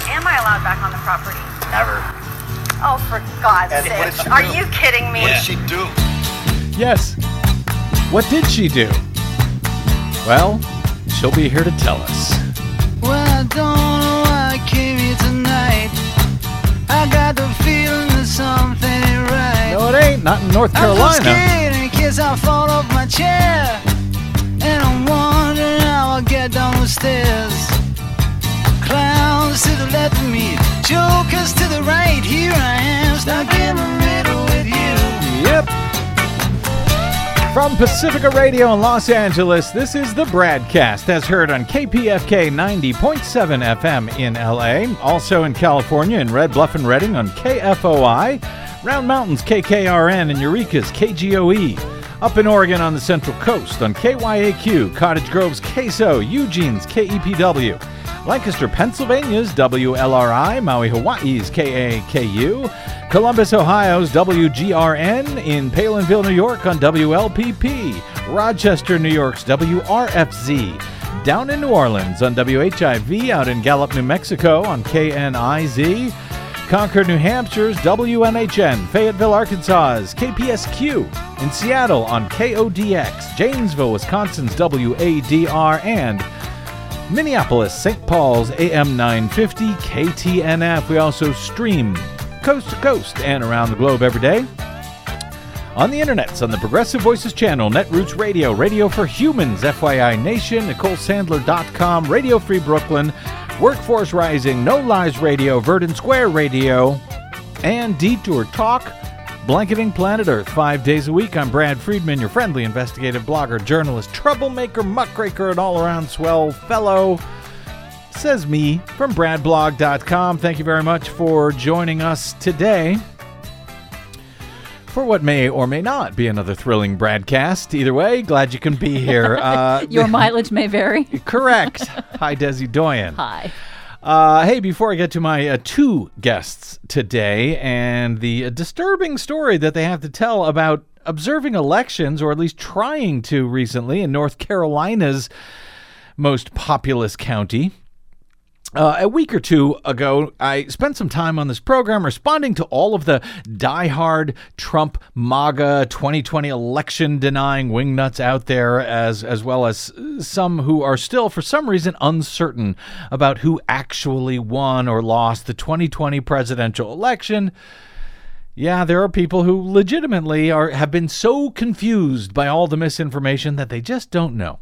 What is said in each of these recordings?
point, am I allowed back on the property? Never. Oh, for God's And what did sake. she Are do? you kidding me? What did she do? Yes. What did she do? Well, she'll be here to tell us. Well, I don't know why I came here tonight. I got the feeling that something ain't right. No, it ain't. Not in North I'm so Carolina. scared in case I fall off my chair. And I'm wondering how I'll get down the stairs. Clowns to the left of me, jokers to the right. Here I am, stuck in the middle with you. Yep. From Pacifica Radio in Los Angeles, this is the BradCast as heard on KPFK 90.7 FM in LA, also in California in Red Bluff and Redding on KFOI, Round Mountains KKRN, and Eureka's KGOE. Up in Oregon on the Central Coast on KYAQ, Cottage Grove's KSO, Eugene's KEPW. Lancaster, Pennsylvania's WLRI, Maui, Hawaii's KAKU, Columbus, Ohio's WGRN, in Palenville, New York on WLPP, Rochester, New York's WRFZ, down in New Orleans on WHIV, out in Gallup, New Mexico on KNIZ, Concord, New Hampshire's WMHN, Fayetteville, Arkansas's KPSQ, in Seattle on KODX, Janesville, Wisconsin's WADR, and Minneapolis, St. Paul's AM 950 KTNF. We also stream coast to coast and around the globe every day. On the internets, on the Progressive Voices channel, Netroots Radio, Radio for Humans, FYI Nation, NicoleSandler.com, Radio Free Brooklyn, Workforce Rising, No Lies Radio, Verdant Square Radio, and Detour Talk. Blanketing Planet Earth five days a week. I'm Brad Friedman, your friendly investigative blogger, journalist, troublemaker, muckraker, and all around swell fellow. Says me from BradBlog.com. Thank you very much for joining us today for what may or may not be another thrilling BradCast. Either way, glad you can be here. Uh, Your mileage may vary. correct. Hi, Desi Doyen. Hi. Uh, hey, before I get to my uh, two guests today and the uh, disturbing story that they have to tell about observing elections, or at least trying to recently, in North Carolina's most populous county. Uh, a week or two ago, I spent some time on this program responding to all of the diehard Trump MAGA 2020 election denying wingnuts out there, as as well as some who are still, for some reason, uncertain about who actually won or lost the 2020 presidential election. Yeah, there are people who legitimately are have been so confused by all the misinformation that they just don't know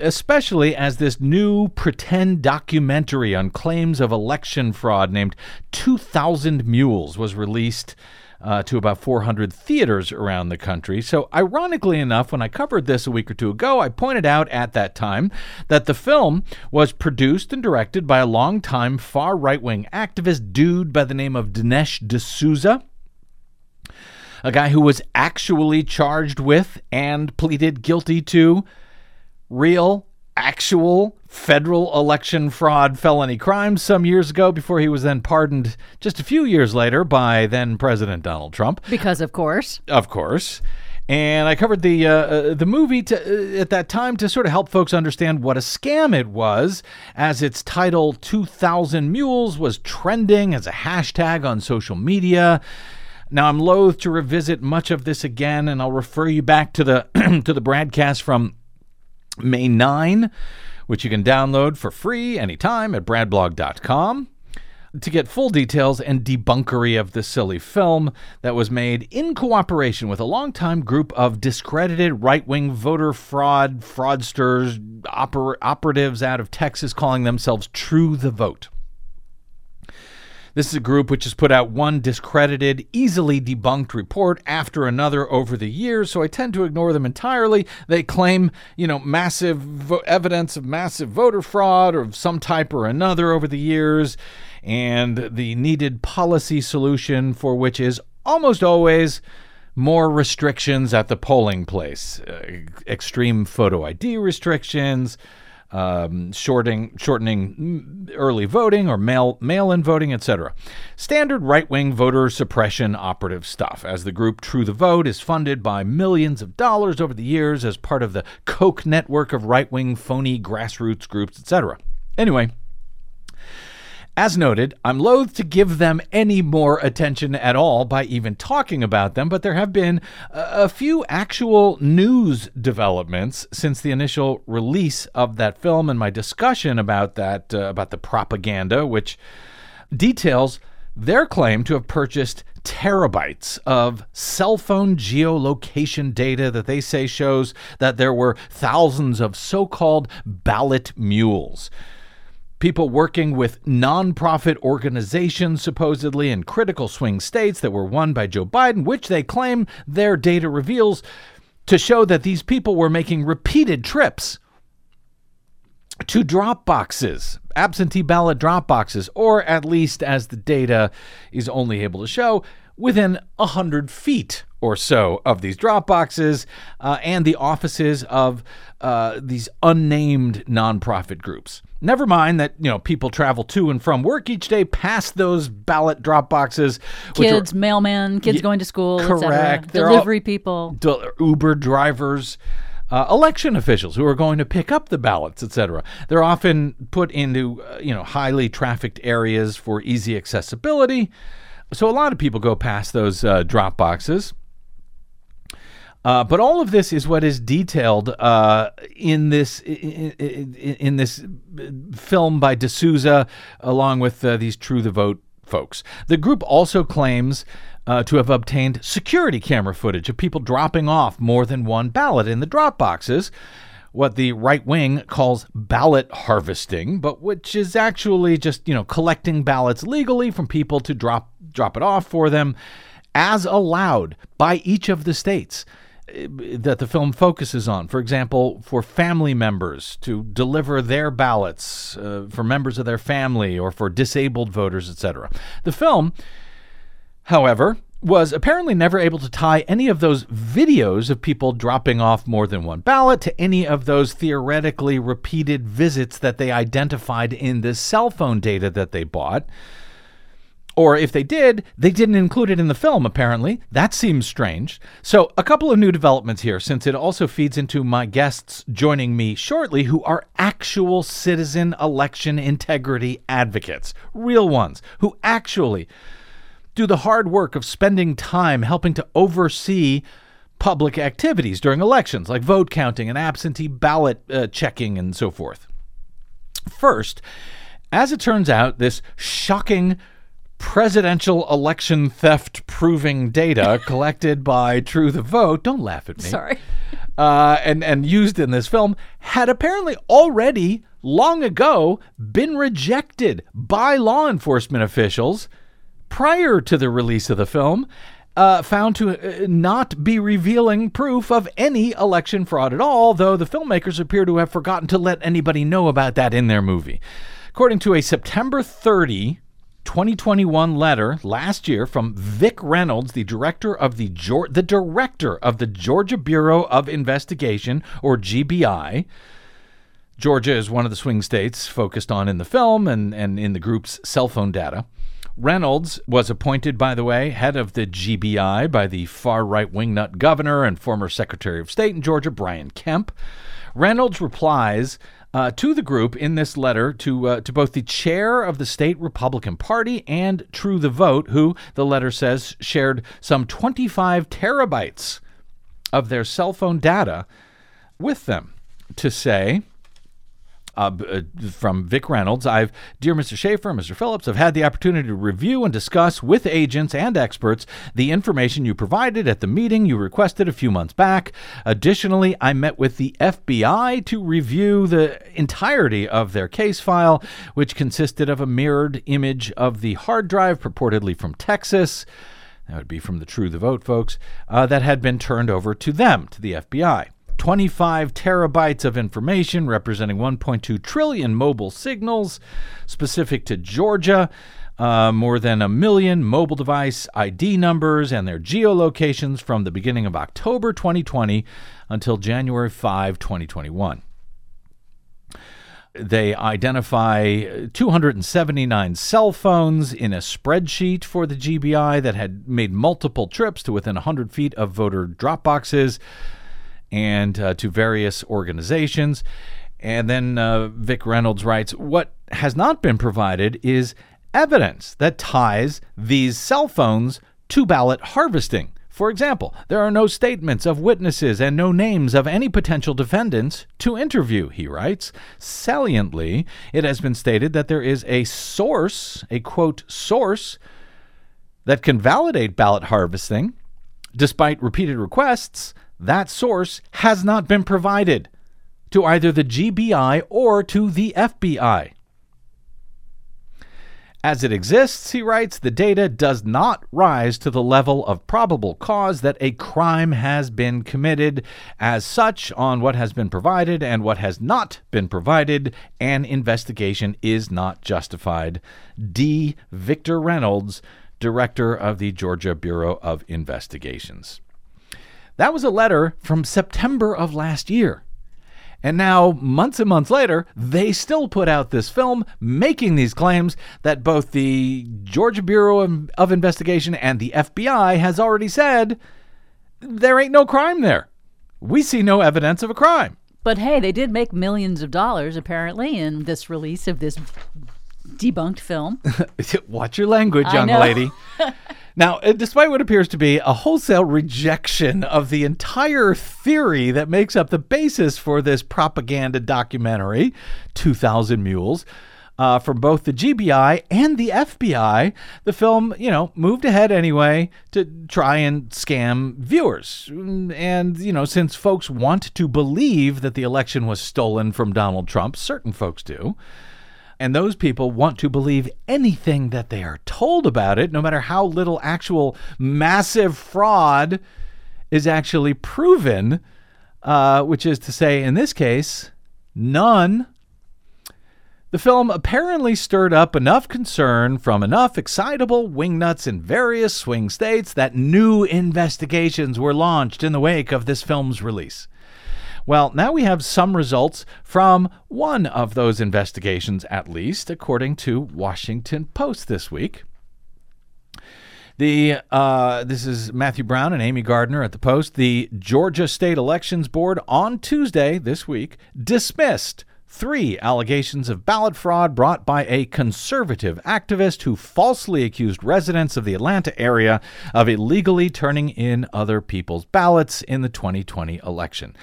especially as this new pretend documentary on claims of election fraud named 2000 Mules was released uh, to about 400 theaters around the country. So, ironically enough, when I covered this a week or two ago, I pointed out at that time that the film was produced and directed by a longtime far right wing activist dude by the name of Dinesh D'Souza a guy who was actually charged with and pleaded guilty to real, actual federal election fraud felony crimes some years ago before he was then pardoned just a few years later by then President Donald Trump. Because, of course. Of course. And I covered the uh, uh, the movie to, uh, at that time to sort of help folks understand what a scam it was, as its title "2000 Mules" was trending as a hashtag on social media. Now I'm loath to revisit much of this again, and I'll refer you back to the to the BradCast from May 9, which you can download for free anytime at bradblog.com to get full details and debunkery of the silly film that was made in cooperation with a longtime group of discredited right wing voter fraud fraudsters, oper- operatives out of Texas calling themselves True the Vote. This is a group which has put out one discredited, easily debunked report after another over the years, so I tend to ignore them entirely. They claim, you know, massive vo- evidence of massive voter fraud of some type or another over the years, and the needed policy solution for which is almost always more restrictions at the polling place, uh, extreme photo ID restrictions, um, shorting, shortening early voting or mail mail-in voting, etc. Standard right-wing voter suppression operative stuff. As the group True the Vote is funded by millions of dollars over the years as part of the Koch network of right-wing phony grassroots groups, etc. Anyway. As noted, I'm loath to give them any more attention at all by even talking about them, but there have been a few actual news developments since the initial release of that film and my discussion about that uh, about the propaganda which details their claim to have purchased terabytes of cell phone geolocation data that they say shows that there were thousands of so-called ballot mules people working with nonprofit organizations, supposedly in critical swing states that were won by Joe Biden, which they claim their data reveals to show that these people were making repeated trips to drop boxes, absentee ballot drop boxes, or at least as the data is only able to show, within 100 feet or so of these drop boxes uh, and the offices of uh, these unnamed nonprofit groups. Never mind that you know people travel to and from work each day past those ballot drop boxes. which are- Kids, mailmen, kids Ye- going to school, correct. etc. They're all- Delivery people. del- Uber drivers, uh, election officials who are going to pick up the ballots, etc. They're often put into uh, you know highly trafficked areas for easy accessibility. So a lot of people go past those uh, drop boxes. Uh, but all of this is what is detailed uh, in this in, in, in this film by D'Souza, along with uh, these True the Vote folks. The group also claims uh, to have obtained security camera footage of people dropping off more than one ballot in the drop boxes. What the right wing calls ballot harvesting, but which is actually just you know collecting ballots legally from people to drop drop it off for them, as allowed by each of the states that the film focuses on. For example, for family members to deliver their ballots uh, for members of their family or for disabled voters, etc. The film, however, was apparently never able to tie any of those videos of people dropping off more than one ballot to any of those theoretically repeated visits that they identified in the cell phone data that they bought. Or if they did, they didn't include it in the film, apparently. That seems strange. So, a couple of new developments here, since it also feeds into my guests joining me shortly, who are actual citizen election integrity advocates, real ones, who actually do the hard work of spending time helping to oversee public activities during elections, like vote counting and absentee ballot uh, checking and so forth. First, as it turns out, this shocking presidential election theft proving data collected by True the Vote, don't laugh at me. Sorry. Uh, and, and used in this film had apparently already long ago been rejected by law enforcement officials prior to the release of the film. Uh, found to uh, not be revealing proof of any election fraud at all, though the filmmakers appear to have forgotten to let anybody know about that in their movie. According to a September 30, 2021 letter last year from Vic Reynolds, the director of the the director of the Georgia Bureau of Investigation or GBI. Georgia is one of the swing states focused on in the film and, and in the group's cell phone data. Reynolds was appointed, by the way, head of the GBI by the far right wingnut governor and former Secretary of State in Georgia, Brian Kemp. Reynolds replies uh, to the group in this letter to uh, to both the chair of the state Republican Party and True the Vote, who the letter says shared some 25 terabytes of their cell phone data with them to say. Uh, uh, from Vic Reynolds, I've, dear Mr. Shafer, Mr. Phillips, I've had the opportunity to review and discuss with agents and experts the information you provided at the meeting you requested a few months back. Additionally, I met with the FBI to review the entirety of their case file, which consisted of a mirrored image of the hard drive purportedly from Texas. That would be from the True the Vote folks, uh, that had been turned over to them, to the FBI. 25 terabytes of information representing 1.2 trillion mobile signals specific to Georgia. Uh, more than a million mobile device ID numbers and their geolocations from the beginning of October 2020 until January 5, 2021 they identify 279 cell phones in a spreadsheet for the GBI that had made multiple trips to within 100 feet of voter drop boxes and uh, to various organizations. And then uh, Vic Reynolds writes What has not been provided is evidence that ties these cell phones to ballot harvesting. For example, there are no statements of witnesses and no names of any potential defendants to interview, he writes. Saliently, it has been stated that there is a source, a quote, source, that can validate ballot harvesting. Despite repeated requests, that source has not been provided to either the GBI or to the FBI. As it exists, he writes, the data does not rise to the level of probable cause that a crime has been committed. As such, on what has been provided and what has not been provided, an investigation is not justified. D. Victor Reynolds, director of the Georgia Bureau of Investigations. That was a letter from September of last year. And now, months and months later, they still put out this film making these claims that both the Georgia Bureau of, Investigation and the FBI has already said there ain't no crime there. We see no evidence of a crime. But hey, they did make millions of dollars apparently in this release of this debunked film. Watch your language, young lady. now, uh, despite what appears to be a wholesale rejection of the entire theory that makes up the basis for this propaganda documentary, 2000 Mules, uh, from both the GBI and the FBI, the film, you know, moved ahead anyway to try and scam viewers. And, you know, since folks want to believe that the election was stolen from Donald Trump, certain folks do, and those people want to believe anything that they are told about it, no matter how little actual massive fraud is actually proven, uh, which is to say, in this case, none. The film apparently stirred up enough concern from enough excitable wingnuts in various swing states that new investigations were launched in the wake of this film's release. Well, now we have some results from one of those investigations, at least, according to Washington Post this week. The uh, this is Matthew Brown and Amy Gardner at the Post. The Georgia State Elections Board on Tuesday this week dismissed three allegations of ballot fraud brought by a conservative activist who falsely accused residents of the Atlanta area of illegally turning in other people's ballots in the 2020 election.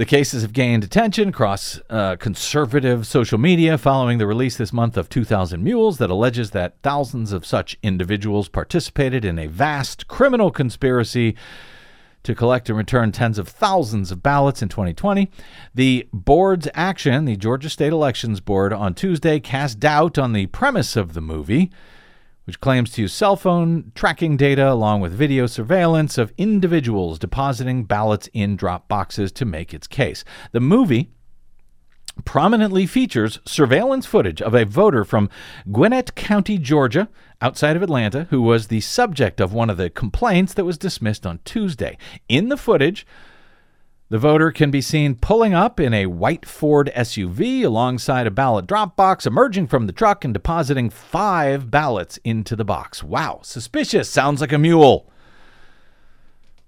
The cases have gained attention across uh, conservative social media following the release this month of 2000 Mules that alleges that thousands of such individuals participated in a vast criminal conspiracy to collect and return tens of thousands of ballots in 2020. The board's action, the Georgia State Elections Board, on Tuesday cast doubt on the premise of the movie which claims to use cell phone tracking data along with video surveillance of individuals depositing ballots in drop boxes to make its case. The movie prominently features surveillance footage of a voter from Gwinnett County, Georgia, outside of Atlanta, who was the subject of one of the complaints that was dismissed on Tuesday. In the footage, the voter can be seen pulling up in a white Ford SUV alongside a ballot drop box, emerging from the truck and depositing five ballots into the box. Wow, suspicious. Sounds like a mule.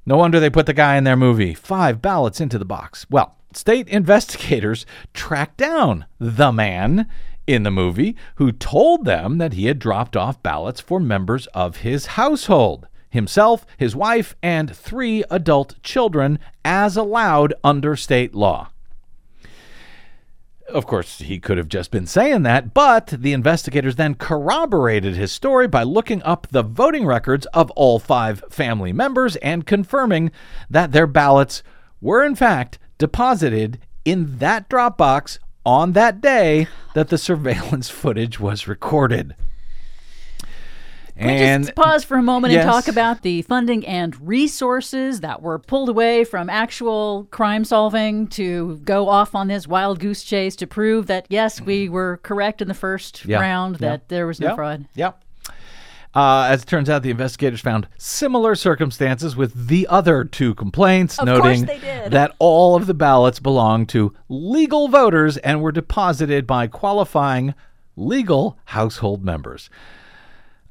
No wonder they put the guy in their movie. Five ballots into the box. Well, state investigators tracked down the man in the movie who told them that he had dropped off ballots for members of his household himself, his wife, and three adult children, as allowed under state law. Of course, he could have just been saying that, but the investigators then corroborated his story by looking up the voting records of all five family members and confirming that their ballots were, in fact, deposited in that drop box on that day that the surveillance footage was recorded. Can we just pause for a moment Yes. and talk about the funding and resources that were pulled away from actual crime solving to go off on this wild goose chase to prove that yes, we were correct in the first Yeah. round Yeah. that there was no Yep. fraud. Yep. Uh, as it turns out, the investigators found similar circumstances with the other two complaints, Of noting that all of the ballots belonged to legal voters and were deposited by qualifying legal household members.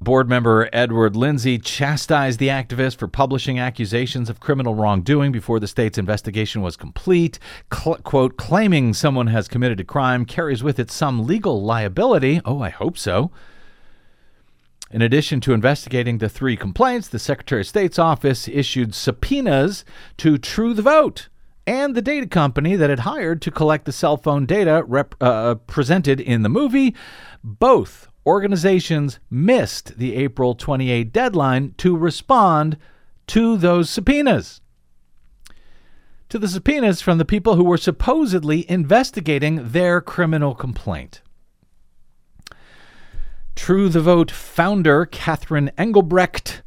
Board member Edward Lindsay chastised the activist for publishing accusations of criminal wrongdoing before the state's investigation was complete. Cl- quote, claiming someone has committed a crime carries with it some legal liability. Oh, I hope so. In addition to investigating the three complaints, the Secretary of State's office issued subpoenas to True the Vote and the data company that had hired to collect the cell phone data rep- uh, presented in the movie. Both organizations missed the April 28 deadline to respond to those subpoenas. To the subpoenas from the people who were supposedly investigating their criminal complaint. True the Vote founder Catherine Engelbrecht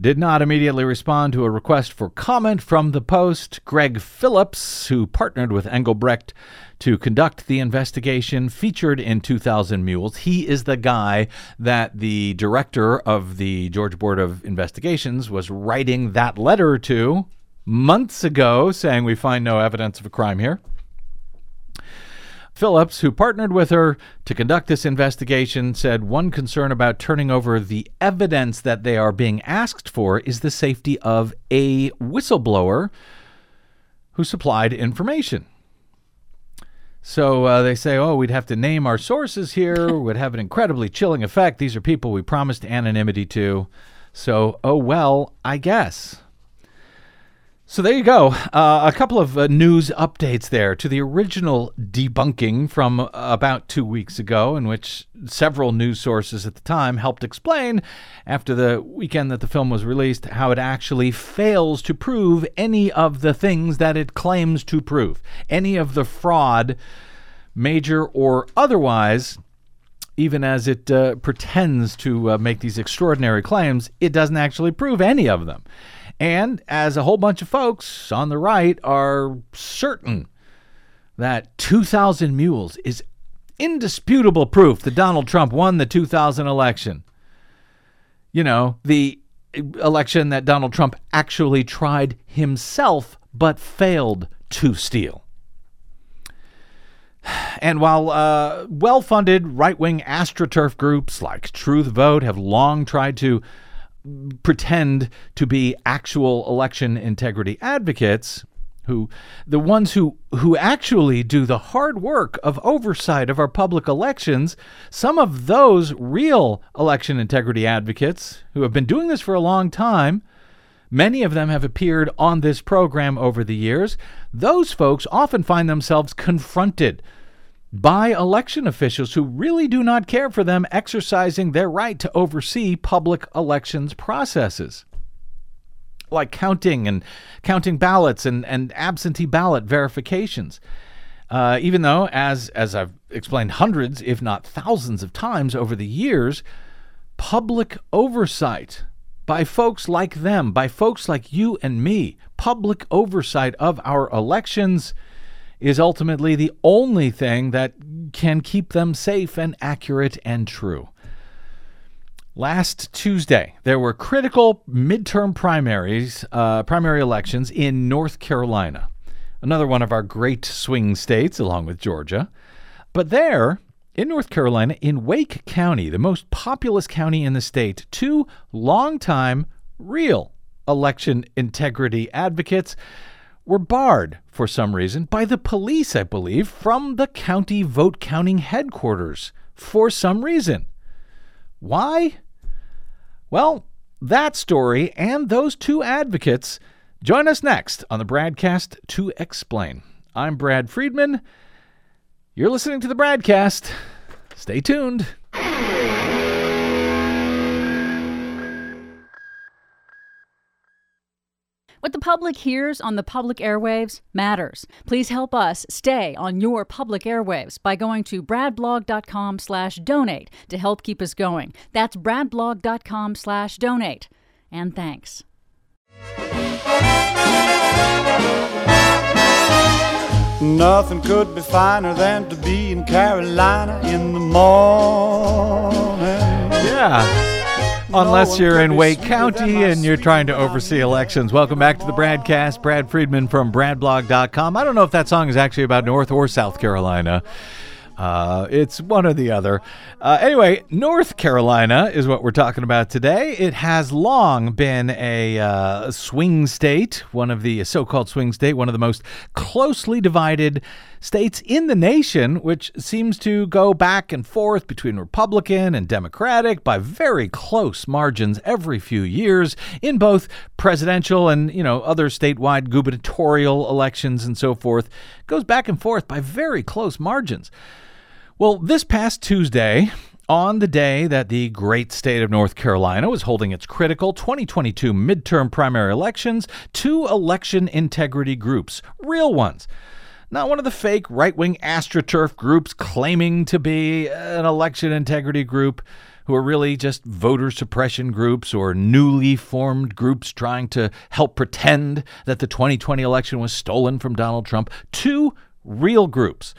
did not immediately respond to a request for comment from the Post. Greg Phillips, who partnered with Engelbrecht to conduct the investigation featured in 2000 Mules, he is the guy that the director of the Georgia Board of Investigations was writing that letter to months ago, saying we find no evidence of a crime here. Phillips, who partnered with her to conduct this investigation, said one concern about turning over the evidence that they are being asked for is the safety of a whistleblower who supplied information. So uh, they say, oh, we'd have to name our sources here, would have an incredibly chilling effect. These are people we promised anonymity to. So, oh, well, I guess. So there you go. Uh, a couple of uh, news updates there to the original debunking from uh, about two weeks ago, in which several news sources at the time helped explain, after the weekend that the film was released, how it actually fails to prove any of the things that it claims to prove. Any of the fraud, major or otherwise, even as it uh, pretends to uh, make these extraordinary claims, it doesn't actually prove any of them. And as a whole bunch of folks on the right are certain that 2,000 Mules is indisputable proof that Donald Trump won the 2000 election. You know, the election that Donald Trump actually tried himself but failed to steal. And while uh, well funded right wing astroturf groups like Truth Vote have long tried to pretend to be actual election integrity advocates who the ones who who actually do the hard work of oversight of our public elections some of those real election integrity advocates who have been doing this for a long time many of them have appeared on this program over the years those folks often find themselves confronted by election officials who really do not care for them exercising their right to oversee public elections processes like counting and counting ballots and, and absentee ballot verifications. Uh, even though, as as I've explained hundreds, if not thousands of times over the years, public oversight by folks like them, by folks like you and me, public oversight of our elections is ultimately the only thing that can keep them safe and accurate and true. Last Tuesday, there were critical midterm primaries, uh, primary elections in North Carolina, another one of our great swing states, along with Georgia. But there, in North Carolina, in Wake County, the most populous county in the state, two longtime real election integrity advocates were barred for some reason by the police, I believe, from the county vote counting headquarters for some reason. Why? Well, that story and those two advocates join us next on the BradCast to explain. I'm Brad Friedman. You're listening to the BradCast. Stay tuned. What the public hears on the public airwaves matters. Please help us stay on your public airwaves by going to bradblog.com slash donate to help keep us going. That's bradblog.com slash donate. And thanks. Nothing could be finer than to be in Carolina in the morning. Yeah. Unless you're in Wake County and you're trying to oversee elections. Welcome back to the BradCast. Brad Friedman from BradBlog.com. I don't know if that song is actually about North or South Carolina. Uh, Uh, it's one or the other. Uh, anyway, North Carolina is what we're talking about today. It has long been a uh, swing state, one of the so called swing state, one of the most closely divided states in the nation, which seems to go back and forth between Republican and Democratic by very close margins every few years in both presidential and, you know, other statewide gubernatorial elections and so forth. Goes back and forth by very close margins. Well, this past Tuesday, on the day that the great state of North Carolina was holding its critical 2022 midterm primary elections, two election integrity groups, real ones, not one of the fake right wing astroturf groups claiming to be an election integrity group who are really just voter suppression groups or newly formed groups trying to help pretend that the 2020 election was stolen from Donald Trump. Two real groups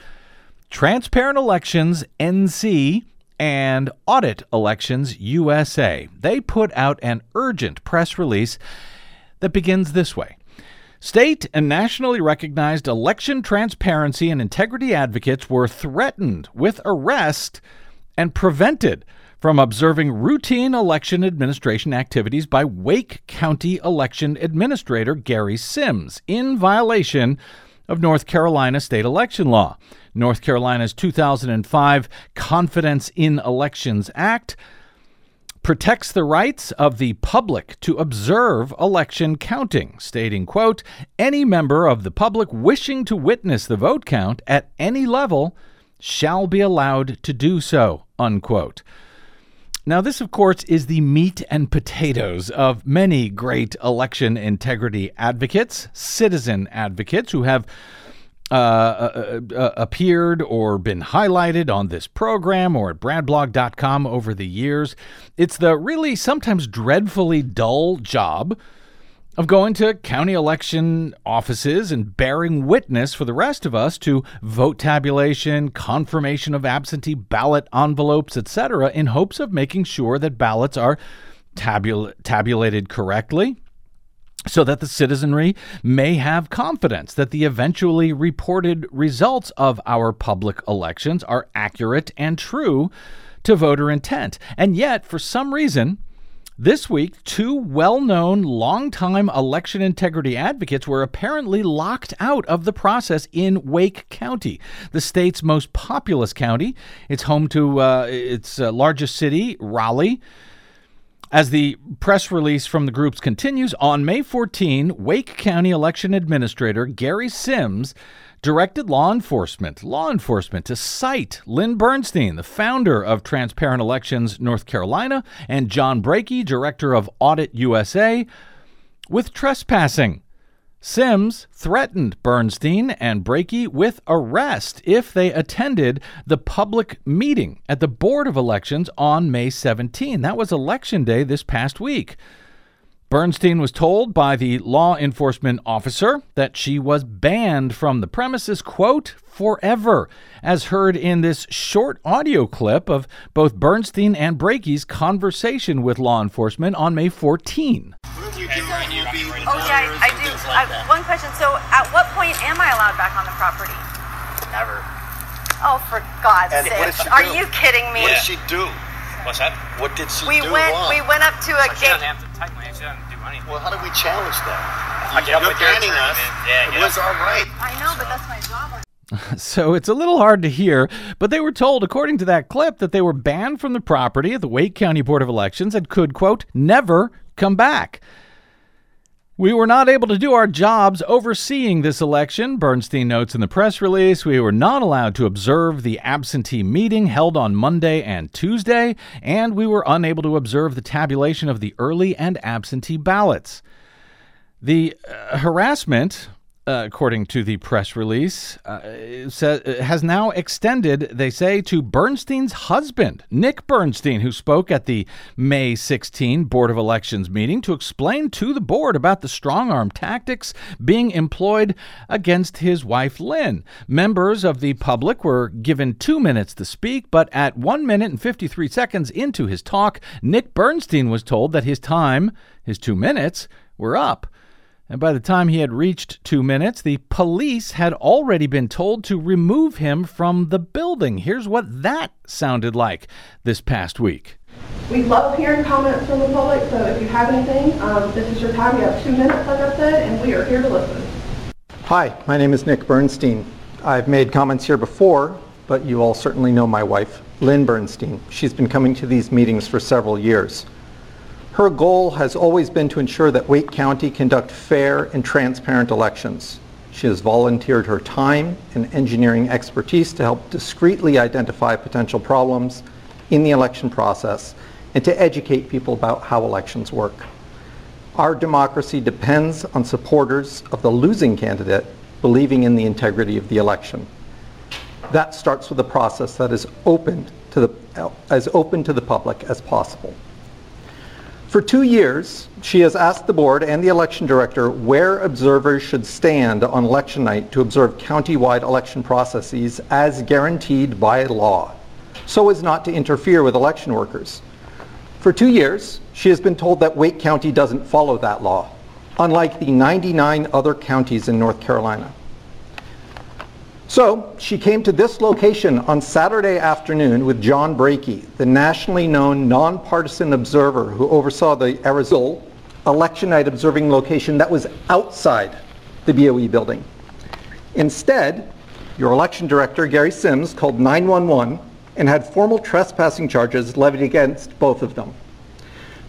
Transparent Elections NC and Audit Elections USA. They put out an urgent press release that begins this way. State and nationally recognized election transparency and integrity advocates were threatened with arrest and prevented from observing routine election administration activities by Wake County Election Administrator Gary Sims in violation of North Carolina state election law. North Carolina's 2005 Confidence in Elections Act protects the rights of the public to observe election counting, stating, quote, any member of the public wishing to witness the vote count at any level shall be allowed to do so, unquote. Now, this, of course, is the meat and potatoes of many great election integrity advocates, citizen advocates who have uh, uh, uh, appeared or been highlighted on this program or at bradblog.com over the years. It's the really sometimes dreadfully dull job of going to county election offices and bearing witness for the rest of us to vote tabulation, confirmation of absentee ballot envelopes, etc., in hopes of making sure that ballots are tabul- tabulated correctly so that the citizenry may have confidence that the eventually reported results of our public elections are accurate and true to voter intent. And yet, for some reason, this week, two well known, long-time election integrity advocates were apparently locked out of the process in Wake County, the state's most populous county. It's home to uh, its uh, largest city, Raleigh. As the press release from the groups continues, on May 14, Wake County Election Administrator Gary Sims directed law enforcement, law enforcement to cite Lynn Bernstein, the founder of Transparent Elections North Carolina, and John Brakey, director of Audit USA, with trespassing. Sims threatened Bernstein and Brakey with arrest if they attended the public meeting at the Board of Elections on May 17. That was election day this past week. Bernstein was told by the law enforcement officer that she was banned from the premises, quote, forever, as heard in this short audio clip of both Bernstein and Brakey's conversation with law enforcement on May 14. Oh yeah, I, I do. I, one question. So, at what point am I allowed back on the property? Never. Oh, for God's And what sake! did she Are you kidding me? What did she do? What's that? What did she we do went. wrong? We went up to a She gate. Doesn't have technically. She doesn't do anything. Well, how do we challenge that? I get You're with banning us. man. Yeah, it was up. our right. I know, but that's my job. So it's a little hard to hear, but they were told, according to that clip, that they were banned from the property at the Wake County Board of Elections and could, quote, never come back. We were not able to do our jobs overseeing this election, Bernstein notes in the press release. We were not allowed to observe the absentee meeting held on Monday and Tuesday, and we were unable to observe the tabulation of the early and absentee ballots. The uh, harassment, uh, according to the press release, uh, sa- has now extended, they say, to Bernstein's husband, Nick Bernstein, who spoke at the May 16 Board of Elections meeting to explain to the board about the strong arm tactics being employed against his wife, Lynn. Members of the public were given two minutes to speak, but at one minute and 53 seconds into his talk, Nick Bernstein was told that his time, his two minutes, were up. And by the time he had reached two minutes, the police had already been told to remove him from the building. Here's what that sounded like this past week. We love hearing comments from the public, so if you have anything, um, this is your time. You have two minutes, like I said, and we are here to listen. Hi, my name is Nick Bernstein. I've made comments here before, but you all certainly know my wife, Lynn Bernstein. She's been coming to these meetings for several years. Her goal has always been to ensure that Wake County conduct fair and transparent elections. She has volunteered her time and engineering expertise to help discreetly identify potential problems in the election process and to educate people about how elections work. Our democracy depends on supporters of the losing candidate believing in the integrity of the election. That starts with a process that is open to the, as open to the public as possible. For two years, she has asked the board and the election director where observers should stand on election night to observe county-wide election processes as guaranteed by law, so as not to interfere with election workers. For two years, she has been told that Wake County doesn't follow that law, unlike the 99 other counties in North Carolina. So she came to this location on Saturday afternoon with John Brakey, the nationally known nonpartisan observer who oversaw the Arizona election night observing location that was outside the BOE building. Instead, your election director, Gary Sims, called 911 and had formal trespassing charges levied against both of them.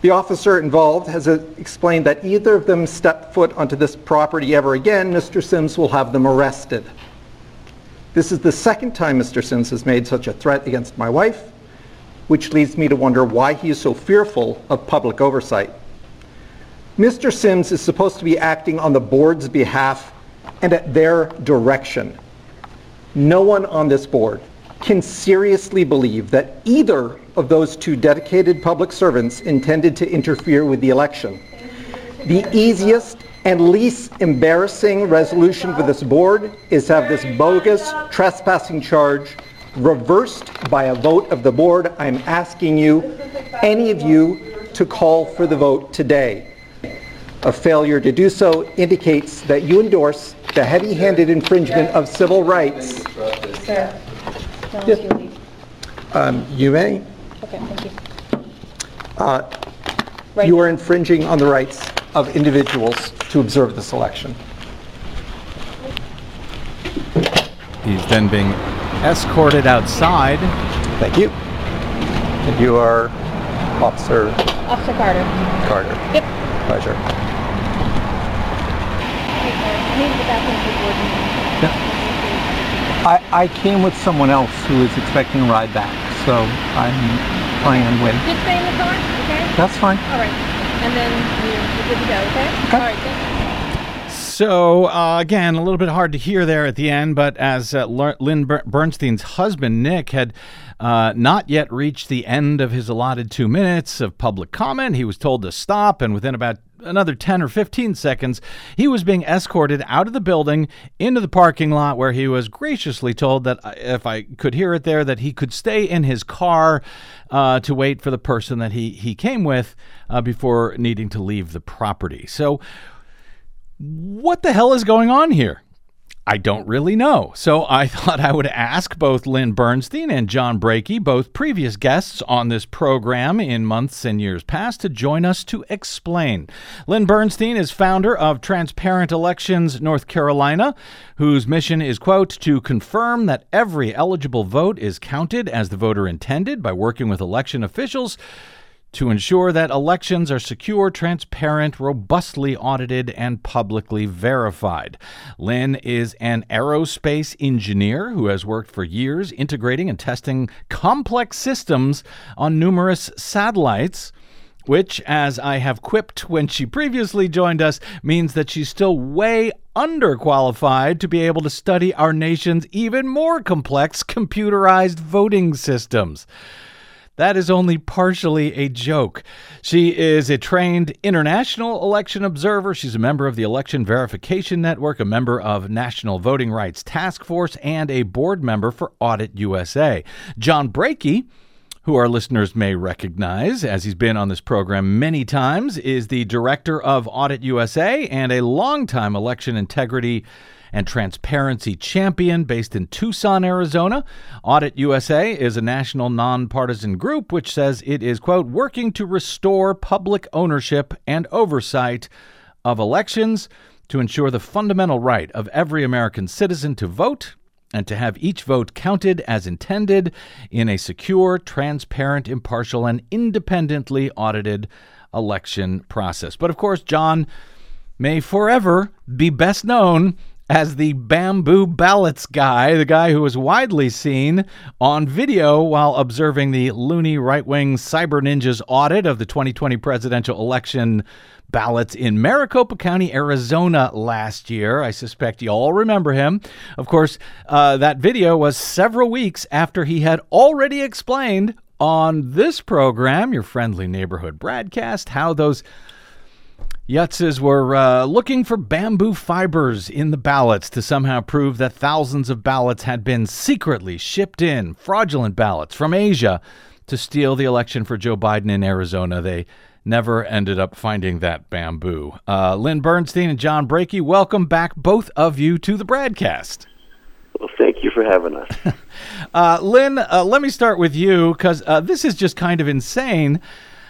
The officer involved has explained that either of them step foot onto this property ever again, Mr. Sims will have them arrested. This is the second time Mr. Sims has made such a threat against my wife, which leads me to wonder why he is so fearful of public oversight. Mr. Sims is supposed to be acting on the board's behalf and at their direction. No one on this board can seriously believe that either of those two dedicated public servants intended to interfere with the election. The easiest and least embarrassing resolution for this board is to have this bogus trespassing charge reversed by a vote of the board. I'm asking you, any of you, to call for the vote today. A failure to do so indicates that you endorse the heavy-handed infringement of civil rights. Yes. you. Um, You may. Okay, thank you. Uh, Right You are infringing on the rights of individuals to observe this election. He's then being escorted outside. Thank you. And you are Officer Officer Carter. Carter. Yep. Pleasure. I, I came with someone else who is expecting a ride back, so I'm planning on waiting. Just stay in the car, okay? That's fine. All right. And then you- you're good to go, okay? Okay. All right, thank you. So, uh, again, a little bit hard to hear there at the end, but as uh, Lynn Ber- Bernstein's husband, Nick, had uh, not yet reached the end of his allotted two minutes of public comment, he was told to stop, and within about another 10 or 15 seconds, he was being escorted out of the building into the parking lot where he was graciously told that uh, if I could hear it there, that he could stay in his car uh, to wait for the person that he, he came with uh, before needing to leave the property. So, what the hell is going on here? I don't really know. So I thought I would ask both Lynn Bernstein and John Brakey, both previous guests on this program in months and years past, to join us to explain. Lynn Bernstein is founder of Transparent Elections North Carolina, whose mission is, quote, to confirm that every eligible vote is counted as the voter intended by working with election officials to ensure that elections are secure, transparent, robustly audited, and publicly verified. Lynn is an aerospace engineer who has worked for years integrating and testing complex systems on numerous satellites. Which, as I have quipped when she previously joined us, means that she's still way underqualified to be able to study our nation's even more complex computerized voting systems. That is only partially a joke. She is a trained international election observer. She's a member of the Election Verification Network, a member of National Voting Rights Task Force, and a board member for Audit USA. John Brakey who our listeners may recognize, as he's been on this program many times, is the director of Audit USA and a longtime election integrity and transparency champion based in Tucson, Arizona. Audit USA is a national nonpartisan group which says it is, quote, working to restore public ownership and oversight of elections to ensure the fundamental right of every American citizen to vote and to have each vote counted as intended in a secure, transparent, impartial, and independently audited election process. But of course, John may forever be best known as the bamboo ballots guy, the guy who was widely seen on video while observing the loony right wing cyber ninjas audit of the 2020 presidential election ballots in Maricopa County, Arizona last year. I suspect you all remember him. Of course, uh, that video was several weeks after he had already explained on this program, your friendly neighborhood BradCast, how those Yutzes were uh, looking for bamboo fibers in the ballots to somehow prove that thousands of ballots had been secretly shipped in, fraudulent ballots from Asia, to steal the election for Joe Biden in Arizona. They never ended up finding that bamboo. Uh, Lynn Bernstein and John Brakey, welcome back, both of you, to the BradCast. Well, thank you for having us. uh, Lynn, uh, let me start with you because uh, this is just kind of insane.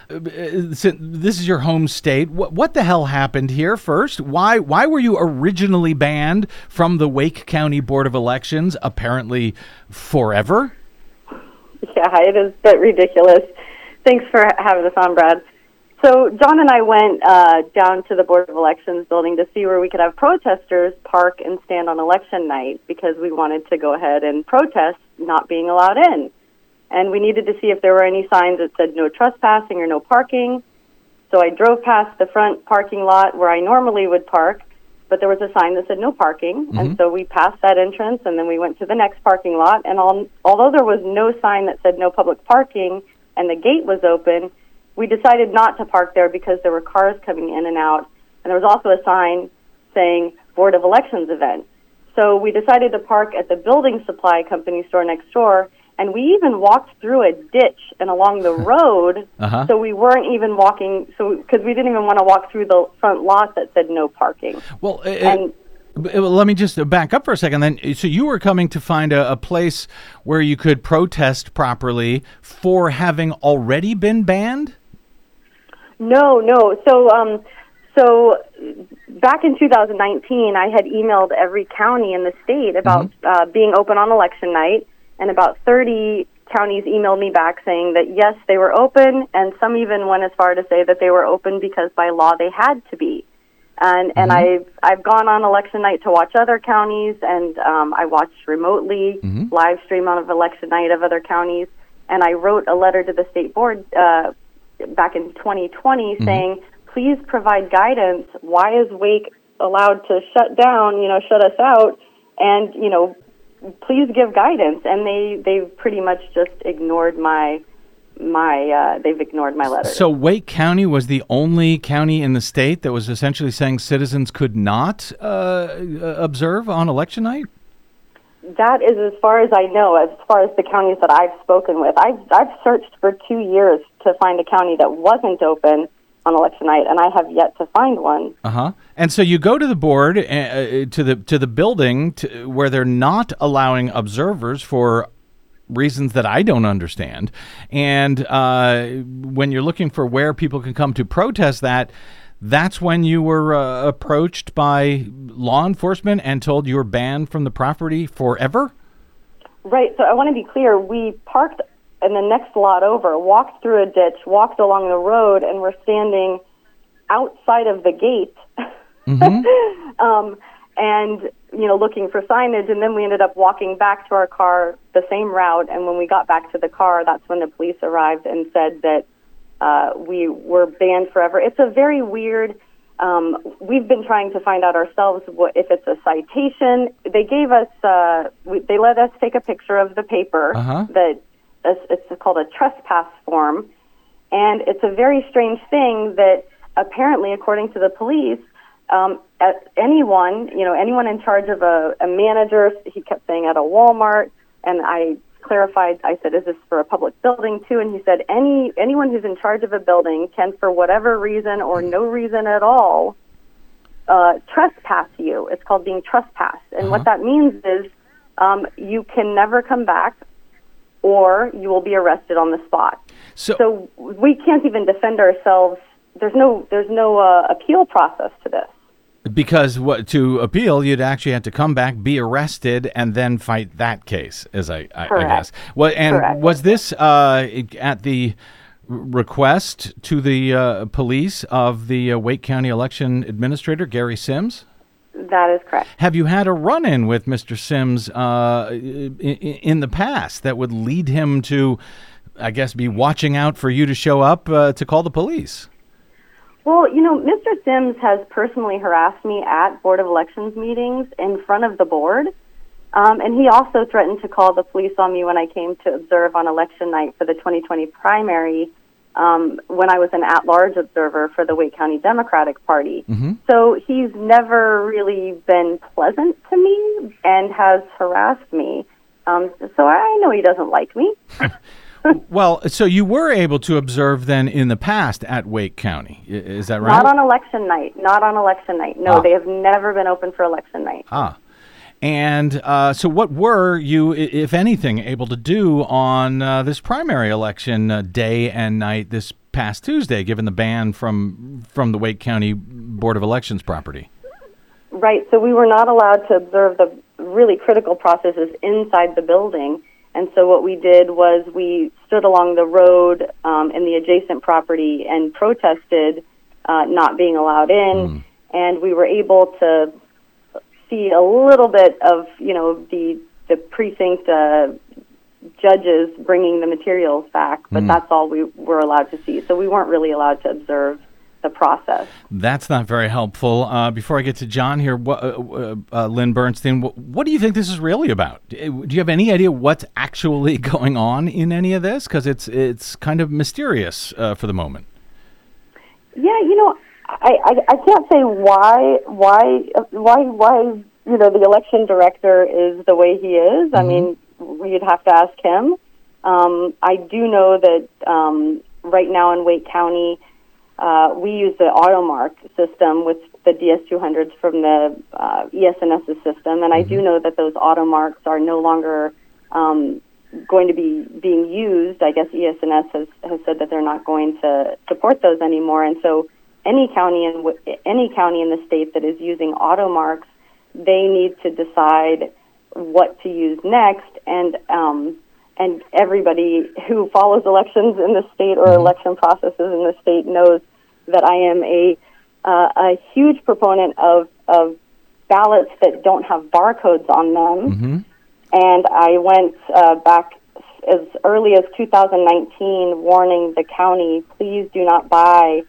Uh, this is your home state. What, what the hell happened here first? Why why were you originally banned from the Wake County Board of Elections? Apparently, forever. Yeah, it is a bit ridiculous. Thanks for having us on, Brad. So John and I went uh, down to the Board of Elections building to see where we could have protesters park and stand on election night because we wanted to go ahead and protest not being allowed in and we needed to see if there were any signs that said no trespassing or no parking. So I drove past the front parking lot where I normally would park, but there was a sign that said no parking. Mm-hmm. And so we passed that entrance and then we went to the next parking lot. And al- although there was no sign that said no public parking and the gate was open, we decided not to park there because there were cars coming in and out. And there was also a sign saying Board of Elections event. So we decided to park at the building supply company store next door and we even walked through a ditch and along the road uh-huh. so we weren't even walking so because we didn't even want to walk through the front lot that said no parking. Well uh, and let me just back up for a second then. So you were coming to find a, a place where you could protest properly for having already been banned? No no. So um so back in 2019 i had emailed every county in the state about mm-hmm. uh, being open on election night and about 30 counties emailed me back saying that yes, they were open, and some even went as far to say that they were open because by law they had to be. And mm-hmm. and I've I've gone on election night to watch other counties, and um, I watched remotely mm-hmm. live stream on of election night of other counties, and I wrote a letter to the state board uh, back in 2020 mm-hmm. saying, please provide guidance. Why is Wake allowed to shut down? You know, shut us out, and you know please give guidance and they they've pretty much just ignored my my uh, they've ignored my letter. So Wake County was the only county in the state that was essentially saying citizens could not uh, observe on election night. That is as far as I know. As far as the counties that I've spoken with, I've I've searched for two years to find a county that wasn't open on election night, and I have yet to find one. Uh huh. And so you go to the board, uh, uh, to the to the building to, where they're not allowing observers for reasons that I don't understand. And uh, when you're looking for where people can come to protest that, that's when you were uh, approached by law enforcement and told you were banned from the property forever. Right. So I want to be clear. We parked and the next lot over, walked through a ditch, walked along the road, and we're standing outside of the gate. Mm-hmm. um, and you know, looking for signage, and then we ended up walking back to our car the same route. And when we got back to the car, that's when the police arrived and said that uh, we were banned forever. It's a very weird. Um, we've been trying to find out ourselves what, if it's a citation. They gave us. Uh, we, they let us take a picture of the paper uh-huh. that it's called a trespass form, and it's a very strange thing that apparently, according to the police, um, at anyone, you know, anyone in charge of a, a manager, he kept saying at a Walmart, and I clarified. I said, "Is this for a public building too?" And he said, "Any anyone who's in charge of a building can, for whatever reason or no reason at all, uh, trespass you. It's called being trespassed. And what that means is um, you can never come back, or you will be arrested on the spot. So, we can't even defend ourselves. There's no there's no uh, appeal process to this. Because what to appeal, you'd actually have to come back, be arrested, and then fight that case. As I, I, I Correct. guess. Well, and Correct. was this uh, at the request to the uh, police of the uh, Wake County Election Administrator Gary Sims? That is correct. Have you had a run-in with Mr. Sims uh, in, in the past that would lead him to, I guess, be watching out for you to show up uh, to call the police? Well, you know, Mr. Sims has personally harassed me at Board of Elections meetings in front of the board. Um, and he also threatened to call the police on me when I came to observe on election night for the 2020 primary um, when I was an at large observer for the Wake County Democratic Party. So he's never really been pleasant to me and has harassed me. Um, so I know he doesn't like me. Well, so you were able to observe then in the past at Wake County. Is that right? Not on election night. Not on election night. No, Ah. they have never been open for election night. Ah. And uh, so, what were you, if anything, able to do on uh, this primary election uh, day and night this past Tuesday, given the ban from from the Wake County Board of Elections property? Right. So we were not allowed to observe the really critical processes inside the building. And so what we did was we stood along the road um, in the adjacent property and protested uh, not being allowed in. And we were able to see a little bit of you know the the precinct uh, judges bringing the materials back, but Mm. that's all we were allowed to see. So we weren't really allowed to observe the process. That's not very helpful. Uh, before I get to John here, what, uh, uh, uh, Lynn Bernstein, what, what do you think this is really about? Do you have any idea what's actually going on in any of this? Because it's it's kind of mysterious uh, for the moment. Yeah, you know, I, I, I can't say why why why why you know the election director is the way he is. I mean, we'd have to ask him. Um, I do know that um, right now in Wake County, uh, we use the AutoMark system with the DS200s from the uh, ES&S's system, and I do know that those AutoMarks are no longer um, going to be being used. I guess ES&S has, has said that they're not going to support those anymore, and so any county in any county in the state that is using AutoMarks, they need to decide what to use next, and um, and everybody who follows elections in the state or election processes in the state knows that I am a uh, a huge proponent of of ballots that don't have barcodes on them. And I went uh, back as early as 2019, warning the county, please do not buy,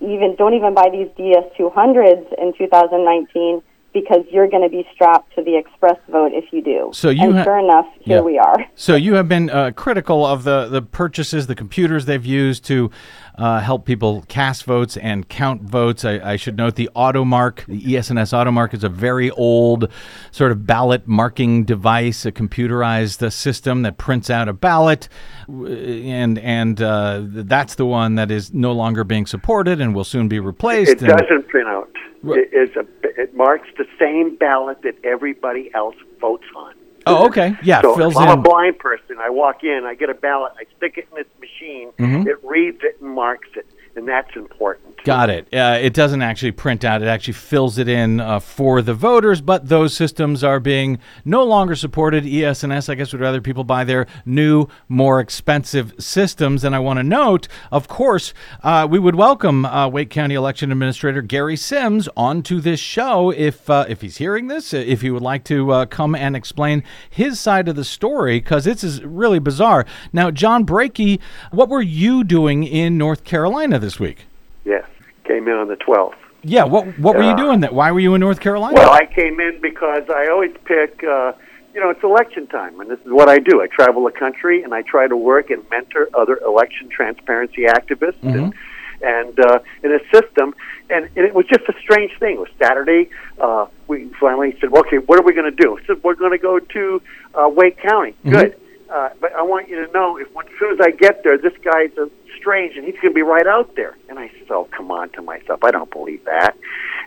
even don't even buy these DS200s in 2019 because you're going to be strapped to the express vote if you do. So you and ha- sure enough, here Yeah. we are. So you have been uh, critical of the, the purchases, the computers they've used to uh, help people cast votes and count votes. I, I should note the AutoMark, the ES&S AutoMark, is a very old sort of ballot marking device, a computerized uh, system that prints out a ballot, and and uh, that's the one that is no longer being supported and will soon be replaced. It and- doesn't print out. It, is a, it marks the same ballot that everybody else votes on. Oh, okay. Yeah, so fills I'm in. a blind person, I walk in, I get a ballot, I stick it in this machine, Mhm. it reads it and marks it, and that's important. Got it. Uh, it doesn't actually print out. It actually fills it in uh, for the voters, but those systems are being no longer supported. E ES&S, I guess, would rather people buy their new, more expensive systems. And I want to note, of course, uh, we would welcome uh, Wake County Election Administrator Gary Sims onto this show if uh, if he's hearing this, uh, if he would like to come and explain his side of the story, because this is really bizarre. Now, John Brakey, what were you doing in North Carolina this week? Yes, came in on the 12th. Yeah, what what were you Uh, doing? That why were you in North Carolina? Well, I came in because I always pick, uh, you know, it's election time, and this is what I do. I travel the country and I try to work and mentor other election transparency activists and, and uh, in a system. And, and it was just a strange thing. It was Saturday. Uh, we finally said, okay, what are we going to do? I said, we're going to go to uh, Wake County. Good. uh, but I want you to know if when, as soon as I get there, this guy's uh, strange and he's going to be right out there. And I said, oh, come on to myself. I don't believe that.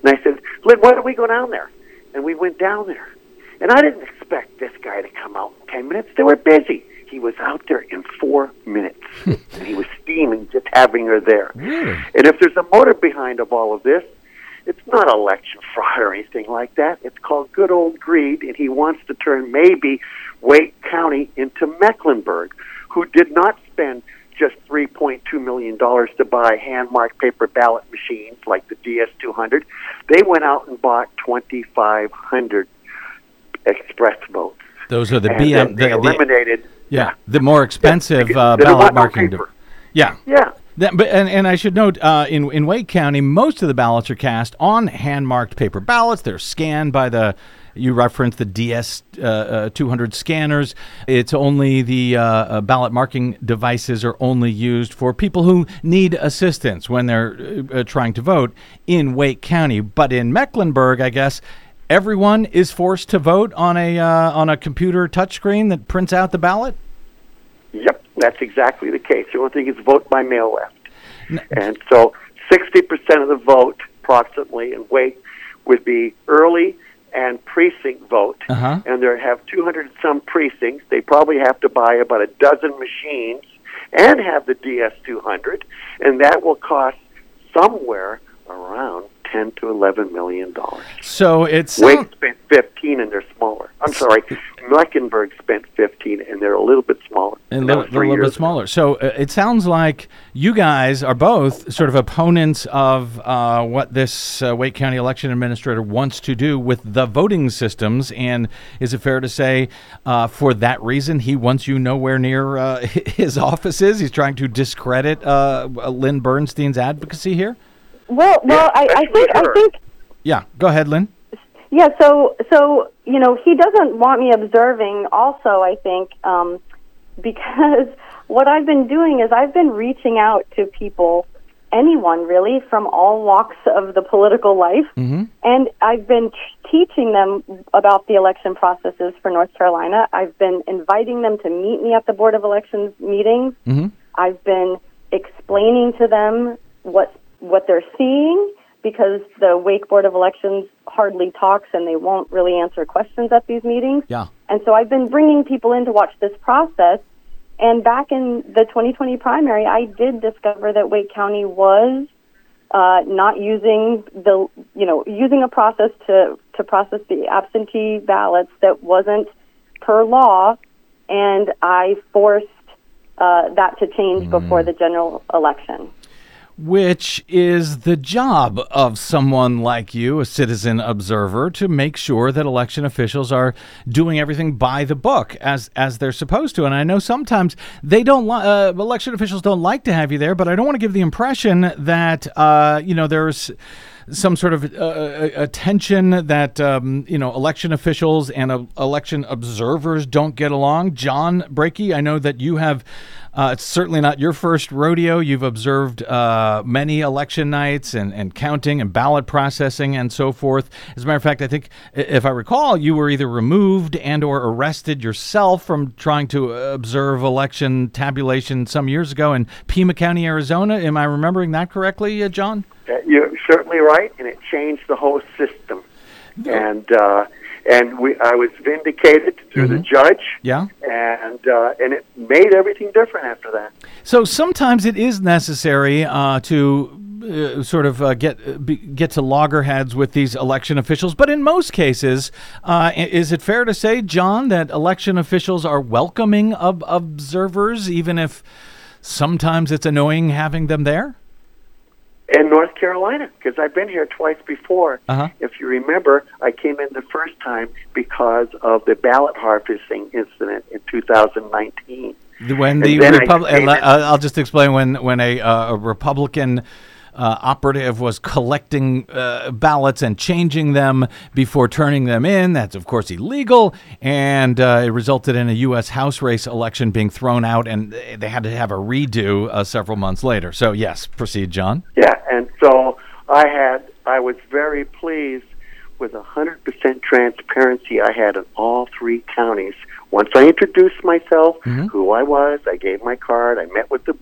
And I said, Lynn, why don't we go down there? And we went down there. And I didn't expect this guy to come out in 10 minutes. They were busy. He was out there in four minutes. and he was steaming just having her there. Really? And if there's a motive behind of all of this, it's not election fraud or anything like that. It's called good old greed, and he wants to turn maybe Wake County into Mecklenburg, who did not spend just $3.2 million to buy hand marked paper ballot machines like the DS200. They went out and bought 2,500 express votes. Those are the and BM. they The, the, eliminated. yeah, the more expensive uh, ballot marking. paper. yeah. Yeah. That, but and, and I should note uh, in in Wake County, most of the ballots are cast on hand marked paper ballots. They're scanned by the you referenced the DS uh, uh, 200 scanners. It's only the uh, uh, ballot marking devices are only used for people who need assistance when they're trying to vote in Wake County. But in Mecklenburg, I guess everyone is forced to vote on a uh, on a computer touchscreen that prints out the ballot. Yep, that's exactly the case. The only thing is vote by mail left. And so 60% of the vote, approximately, in Wake would be early and precinct vote. Uh-huh. And they have 200 some precincts. They probably have to buy about a dozen machines and have the DS200. And that will cost somewhere around 10 to 11 million dollars. So it's Wake spent 15 and they're smaller. I'm sorry, Mecklenburg spent 15 and they're a little bit smaller. And was a little bit smaller. So uh, it sounds like you guys are both sort of opponents of uh, what this uh, Wake County election administrator wants to do with the voting systems. And is it fair to say, uh, for that reason, he wants you nowhere near uh, his offices? He's trying to discredit uh, Lynn Bernstein's advocacy here. Well, well, I, I think I think Yeah, go ahead, Lynn. Yeah, so so you know he doesn't want me observing. Also, I think um, because what I've been doing is I've been reaching out to people, anyone really, from all walks of the political life, Mm-hmm. and I've been t- teaching them about the election processes for North Carolina. I've been inviting them to meet me at the Board of Elections meetings. Mm-hmm. I've been explaining to them what what they're seeing because the Wake Board of Elections hardly talks and they won't really answer questions at these meetings. Yeah. And so I've been bringing people in to watch this process. And back in the 2020 primary, I did discover that Wake County was uh, not using the, you know, using a process to to process the absentee ballots that wasn't per law, and I forced uh, that to change before the general election. Which is the job of someone like you, a citizen observer, to make sure that election officials are doing everything by the book as as they're supposed to. And I know sometimes they don't, li- uh, election officials don't like to have you there, but I don't want to give the impression that uh, you know there's some sort of uh, attention that um, you know election officials and uh, election observers don't get along. John Brakey, I know that you have. Uh, it's certainly not your first rodeo. You've observed uh, many election nights and, and counting and ballot processing and so forth. As a matter of fact, I think, if I recall, you were either removed and or arrested yourself from trying to observe election tabulation some years ago in Pima County, Arizona. Am I remembering that correctly, uh, John? Uh, You're certainly right, and it changed the whole system. And uh, and we, I was vindicated through the judge, Yeah. and uh, and it made everything different after that. So sometimes it is necessary uh, to uh, sort of uh, get be, get to loggerheads with these election officials, but in most cases, uh, is it fair to say, John, that election officials are welcoming of observers, even if sometimes it's annoying having them there? In North Carolina, because I've been here twice before. Uh-huh. If you remember, I came in the first time because of the ballot harvesting incident in 2019. When the Republican, I Republic, came in- I'll just explain when when a, uh, a Republican. Uh, operative was collecting uh, ballots and changing them before turning them in. That's, of course, illegal. And uh, it resulted in a U.S. House race election being thrown out, and they had to have a redo uh, several months later. So, yes, proceed, John. Yeah, and so I had I was very pleased with 100% transparency I had in all three counties Once I introduced myself, who I was, I gave my card, I met with the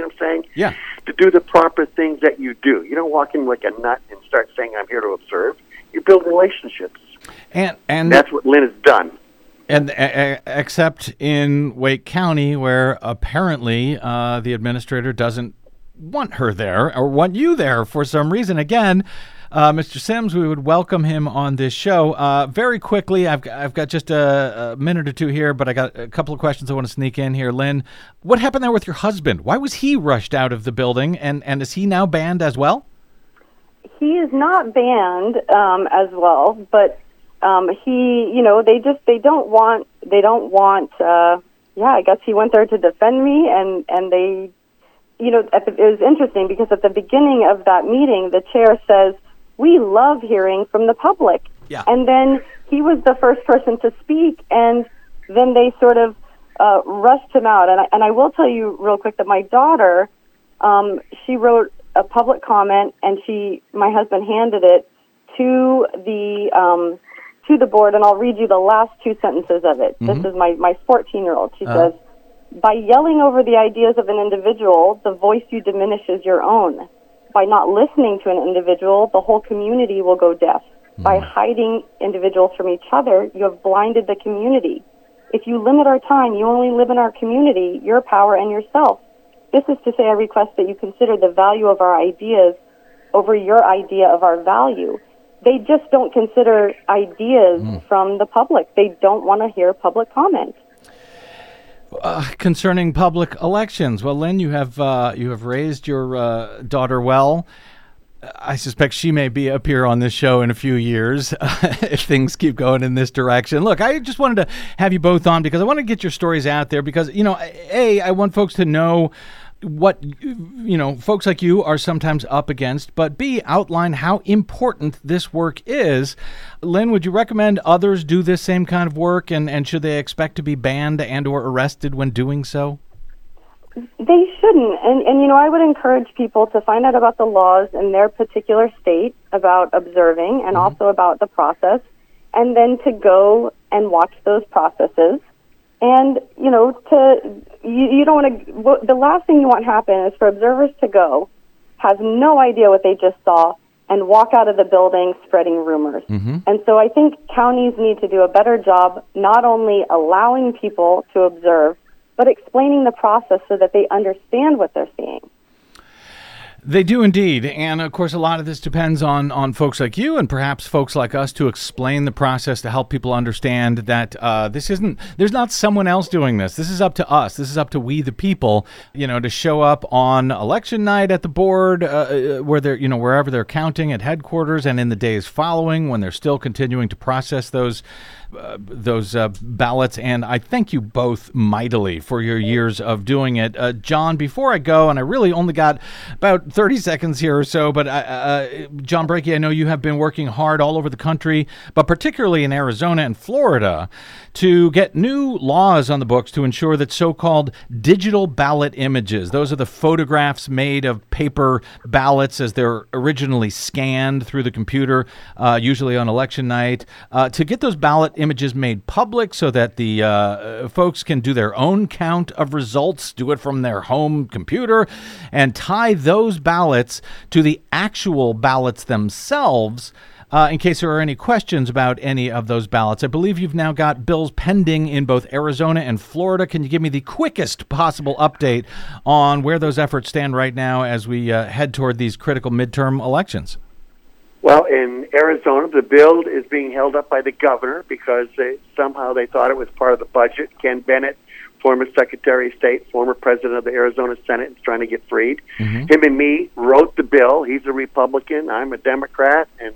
board. See what I'm saying? Yeah. To do the proper things that you do. You don't walk in like a nut and start saying, I'm here to observe. You build relationships. And and That's what Lynn has done. And uh, except in Wake County, where apparently uh, the administrator doesn't want her there or want you there for some reason. Again, uh, Mr. Sims, we would welcome him on this show. Uh, very quickly, I've, I've got just a, a minute or two here, but I got a couple of questions I want to sneak in here. Lynn, what happened there with your husband? Why was he rushed out of the building, and, and is he now banned as well? he is not banned um, as well, but um, he, you know, they just they don't want they don't want. Uh, yeah, I guess he went there to defend me, and and they, you know, it was interesting because at the beginning of that meeting, the chair says we love hearing from the public, Yeah. and then he was the first person to speak, and then they sort of uh, rushed him out. And I, and I will tell you real quick that my daughter, um, she wrote a public comment, and she, my husband handed it to the um, to the board, and I'll read you the last two sentences of it. This is my my 14 year old. She Uh. says, "By yelling over the ideas of an individual, the voice you diminish is your own. By not listening to an individual, the whole community will go deaf. Hmm. By hiding individuals from each other, you have blinded the community. If you limit our time, you only live in our community, your power, and yourself. This is to say, I request that you consider the value of our ideas over your idea of our value. They just don't consider ideas hmm. from the public. They don't want to hear public comment. Uh, concerning public elections, well, Lynn, you have uh, you have raised your uh, daughter well. I suspect she may be up here on this show in a few years if things keep going in this direction. Look, I just wanted to have you both on because I want to get your stories out there because you know, a I want folks to know what you know folks like you are sometimes up against but b outline how important this work is lynn would you recommend others do this same kind of work and and should they expect to be banned and or arrested when doing so They shouldn't. And, and, you know, I would encourage people to find out about the laws in their particular state about observing and mm-hmm. also about the process, and then to go and watch those processes. And, you know, to, you, you don't want to, the last thing you want happen is for observers to go, have no idea what they just saw, and walk out of the building spreading rumors. Mm-hmm. And so I think counties need to do a better job not only allowing people to observe, but explaining the process so that they understand what they're seeing. They do indeed, and of course, a lot of this depends on on folks like you and perhaps folks like us to explain the process to help people understand that uh, this isn't. There's not someone else doing this. This is up to us. This is up to we the people. You know, to show up on election night at the board, uh, where they're you know wherever they're counting at headquarters, and in the days following when they're still continuing to process those uh, those uh, ballots. And I thank you both mightily for your years of doing it. Uh, John, before I go, and I really only got about 30 seconds here or so, but uh, uh, John Brakey, I know you have been working hard all over the country, but particularly in Arizona and Florida, to get new laws on the books to ensure that so called digital ballot images, those are the photographs made of paper ballots as they're originally scanned through the computer, usually on election night, to get those ballot images made public so that the uh, folks can do their own count of results, do it from their home computer, and tie those ballots to the actual ballots themselves. Uh, in case there are any questions about any of those ballots, I believe you've now got bills pending in both Arizona and Florida. Can you give me the quickest possible update on where those efforts stand right now as we uh, head toward these critical midterm elections? Well, in Arizona, the bill is being held up by the governor because they, somehow they thought it was part of the budget. Ken Bennett, former Secretary of State, former president of the Arizona Senate, is trying to get freed. Mm-hmm. Him and me wrote the bill. He's a Republican. I'm a Democrat, and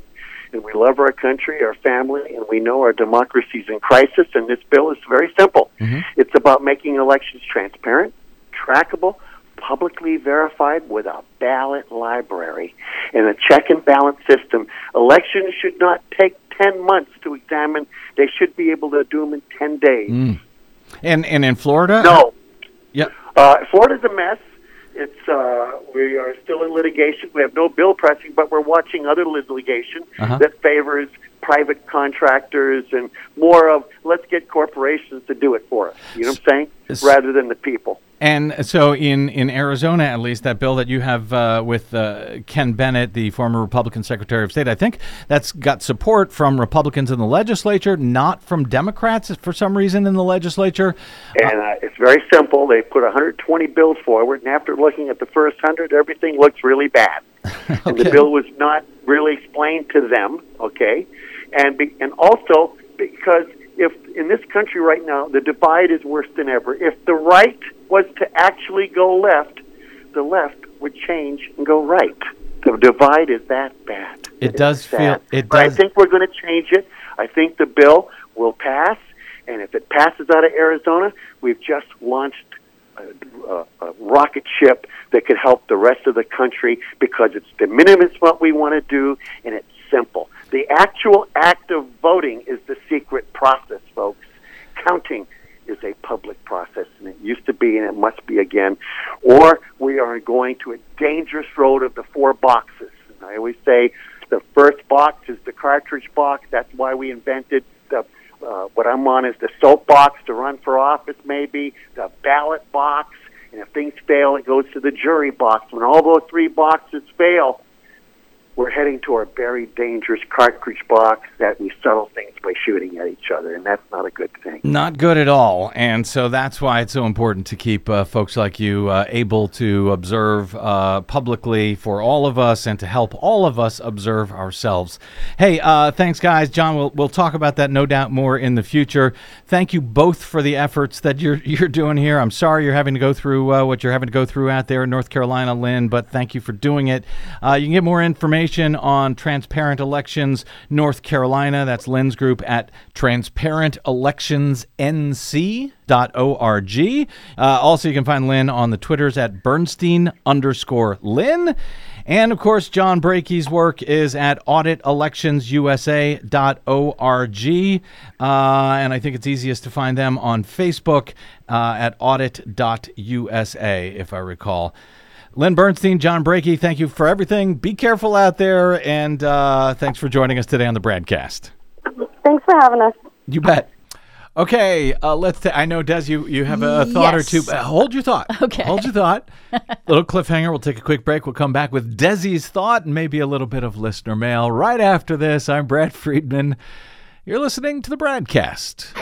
and we love our country, our family, and we know our democracy is in crisis. And this bill is very simple. Mm-hmm. It's about making elections transparent, trackable, publicly verified with a ballot library and a check and balance system. Elections should not take 10 months to examine. They should be able to do them in 10 days. And and in Florida? No. Yeah. Uh, Florida's a mess. It's uh, we are still in litigation. We have no bill pressing, but we're watching other litigation Uh-huh. that favors private contractors and more of let's get corporations to do it for us. You know what I'm saying? Rather than the people. And so, in, in Arizona, at least, that bill that you have uh, with uh, Ken Bennett, the former Republican Secretary of State, I think that's got support from Republicans in the legislature, not from Democrats for some reason in the legislature. And uh, it's very simple. They put 120 bills forward, and after looking at the first 100, everything looks really bad. okay. And the bill was not really explained to them, okay? And, be, and also because if in this country right now, the divide is worse than ever. If the right was to actually go left, the left would change and go right. The divide is that bad. It, it does feel. It but does. I think we're going to change it. I think the bill will pass, and if it passes out of Arizona, we've just launched a, a, a rocket ship that could help the rest of the country because it's de minimis what we want to do, and it's simple. The actual act of voting is the secret process, folks. Counting is a public process, and it used to be, and it must be again. Or we are going to a dangerous road of the four boxes. And I always say the first box is the cartridge box. That's why we invented the uh, what I'm on is the soapbox to run for office, maybe the ballot box, and if things fail, it goes to the jury box. When all those three boxes fail, we're heading to a very dangerous cartridge box that we settle things by shooting at each other, and that's not a good thing. Not good at all. And so that's why it's so important to keep uh, folks like you uh, able to observe uh, publicly for all of us and to help all of us observe ourselves. Hey, uh, thanks, guys. John, we'll, we'll talk about that no doubt more in the future. Thank you both for the efforts that you're, you're doing here. I'm sorry you're having to go through uh, what you're having to go through out there in North Carolina, Lynn, but thank you for doing it. Uh, you can get more information on Transparent Elections North Carolina. That's Lynn's group at transparentelectionsnc.org. Uh, also, you can find Lynn on the Twitters at Bernstein underscore Lynn. And of course, John Brakey's work is at auditelectionsusa.org. Uh, and I think it's easiest to find them on Facebook uh, at audit.usa, if I recall. Lynn Bernstein, John Brakey, thank you for everything. Be careful out there, and uh, thanks for joining us today on the BradCast. Thanks for having us. You bet. Okay, uh, let's. T- I know, Des, you, you have a, thought yes. or two. Uh, hold your thought. Okay. Hold your thought. little cliffhanger. We'll take a quick break. We'll come back with Desi's thought and maybe a little bit of listener mail right after this. I'm Brad Friedman. You're listening to the BradCast.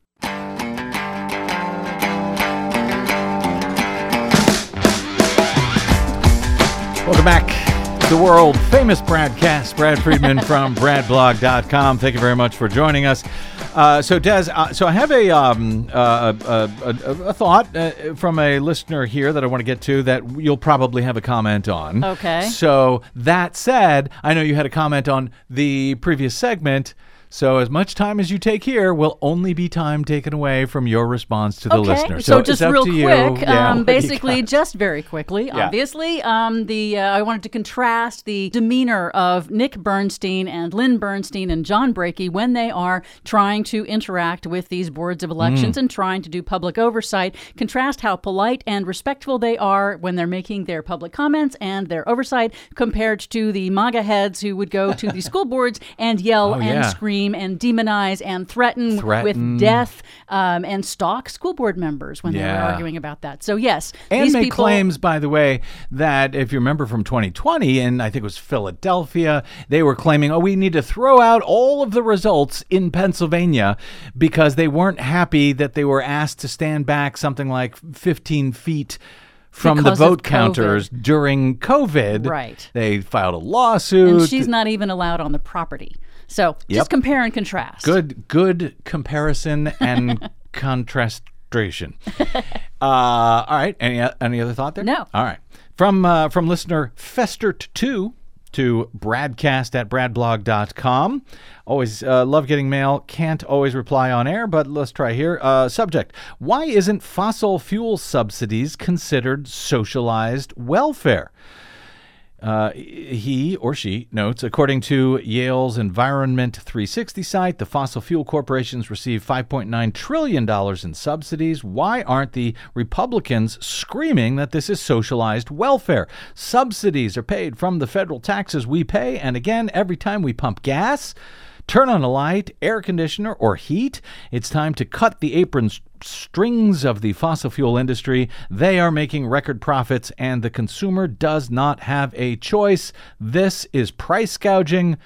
Welcome back to the world famous BradCast. Brad Friedman from BradBlog.com. Thank you very much for joining us. Uh, so, Des, uh, so I have a um, uh, a, a, a, thought uh, from a listener here that I want to get to that you'll probably have a comment on. Okay. So that said, I know you had a comment on the previous segment. So as much time as you take here will only be time taken away from your response to the okay. listener. So, So, just real quick, you. Yeah, um, basically, just very quickly, Yeah. obviously, um, the uh, I wanted to contrast the demeanor of Nick Bernstein and Lynn Bernstein and John Brakey when they are trying to interact with these boards of elections Mm. and trying to do public oversight. Contrast how polite and respectful they are when they're making their public comments and their oversight compared to the MAGA heads who would go to the school boards and yell Oh, and yeah. scream and demonize and threaten, Threaten. with death um, and stalk school board members when they Yeah. were arguing about that. So yes, and make people. claims, by the way, that if you remember from 2020, and I think it was Philadelphia, they were claiming, oh, we need to throw out all of the results in Pennsylvania because they weren't happy that they were asked to stand back something like 15 feet. From Because the vote counters during COVID, Right. They filed a lawsuit. and she's not even allowed on the property. So Yep. just compare and contrast. Good, good comparison and contrastation. uh, all right. Any any other thought there? No. All right. From uh, from listener Festert two. to bradcast at bradblog.com. Always uh, love getting mail. Can't always reply on air, but let's try here. Uh, subject Why isn't fossil fuel subsidies considered socialized welfare? Uh, he or she notes, according to Yale's Environment 360 site, the fossil fuel corporations receive $5.9 trillion in subsidies. Why aren't the Republicans screaming that this is socialized welfare? Subsidies are paid from the federal taxes we pay, and again, every time we pump gas, turn on a light, air conditioner, or heat, it's time to cut the aprons strings of the fossil fuel industry. They are making record profits, and the consumer does not have a choice. This is price gouging.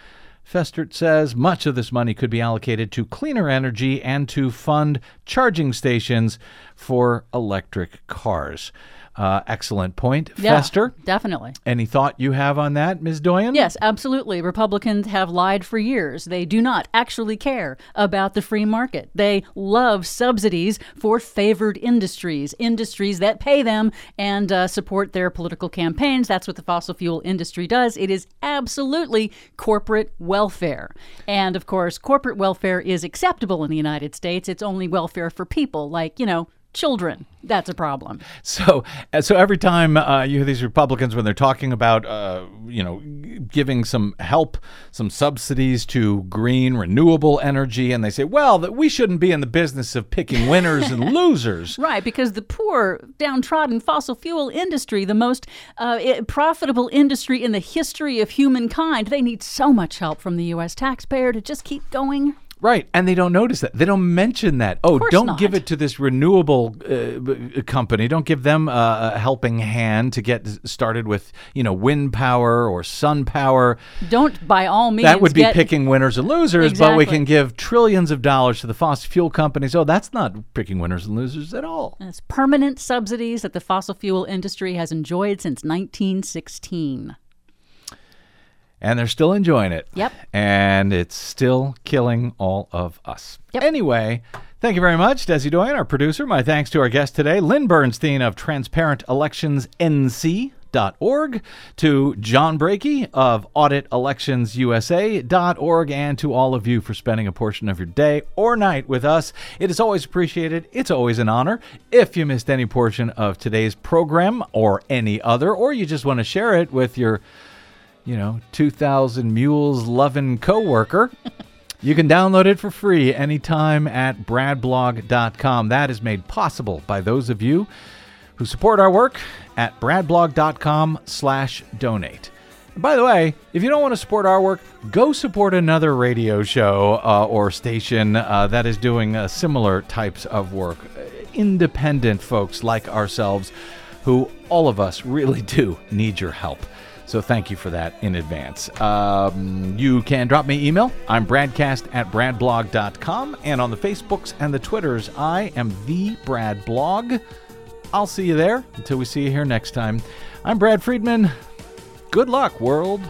Festert says much of this money could be allocated to cleaner energy and to fund charging stations for electric cars. Uh, excellent point. Yeah, Fester, definitely. any thought you have on that, Ms. Doyen? Yes, absolutely. Republicans have lied for years. They do not actually care about the free market. They love subsidies for favored industries, industries that pay them and uh, support their political campaigns. That's what the fossil fuel industry does. It is absolutely corporate welfare. And of course, corporate welfare is acceptable in the United States. It's only welfare for people, like, you know, children. That's a problem. So, uh, so every time uh, you hear these Republicans when they're talking about, uh, you know, giving some help, some subsidies to green renewable energy, and they say, well, that we shouldn't be in the business of picking winners and losers. Right, because the poor, downtrodden fossil fuel industry, the most uh, profitable industry in the history of humankind, they need so much help from the U.S. taxpayer to just keep going. Right, and they don't notice that. They don't mention that. Oh, don't not. give it to this renewable uh, company. Don't give them uh, a helping hand to get started with, you know, wind power or sun power. Don't, by all means, that would be picking winners and losers, but we can give trillions of dollars to the fossil fuel companies. Oh, that's not picking winners and losers at all. It's permanent subsidies that the fossil fuel industry has enjoyed since 1916. And they're still enjoying it. Yep. And it's still killing all of us. Yep. Anyway, thank you very much, Desi Doyen, our producer. My thanks to our guest today, Lynn Bernstein of Transparent Elections NC. Dot Org, to John Brakey of AuditElectionsUSA.org, and to all of you for spending a portion of your day or night with us. It is always appreciated. It's always an honor. If you missed any portion of today's program or any other, or you just want to share it with your you know, 2000 Mules loving coworker. you can download it for free anytime at bradblog.com. That is made possible by those of you who support our work at bradblog.com slash donate. By the way, if you don't want to support our work, go support another radio show uh, or station uh, that is doing uh, similar types of work. Independent folks like ourselves who all of us really do need your help. So thank you for that in advance. Um, you can drop me email. I'm bradcast at bradblog.com. And on the Facebooks and the Twitters, I am the Brad Blog. I'll see you there until we see you here next time. I'm Brad Friedman. Good luck, world.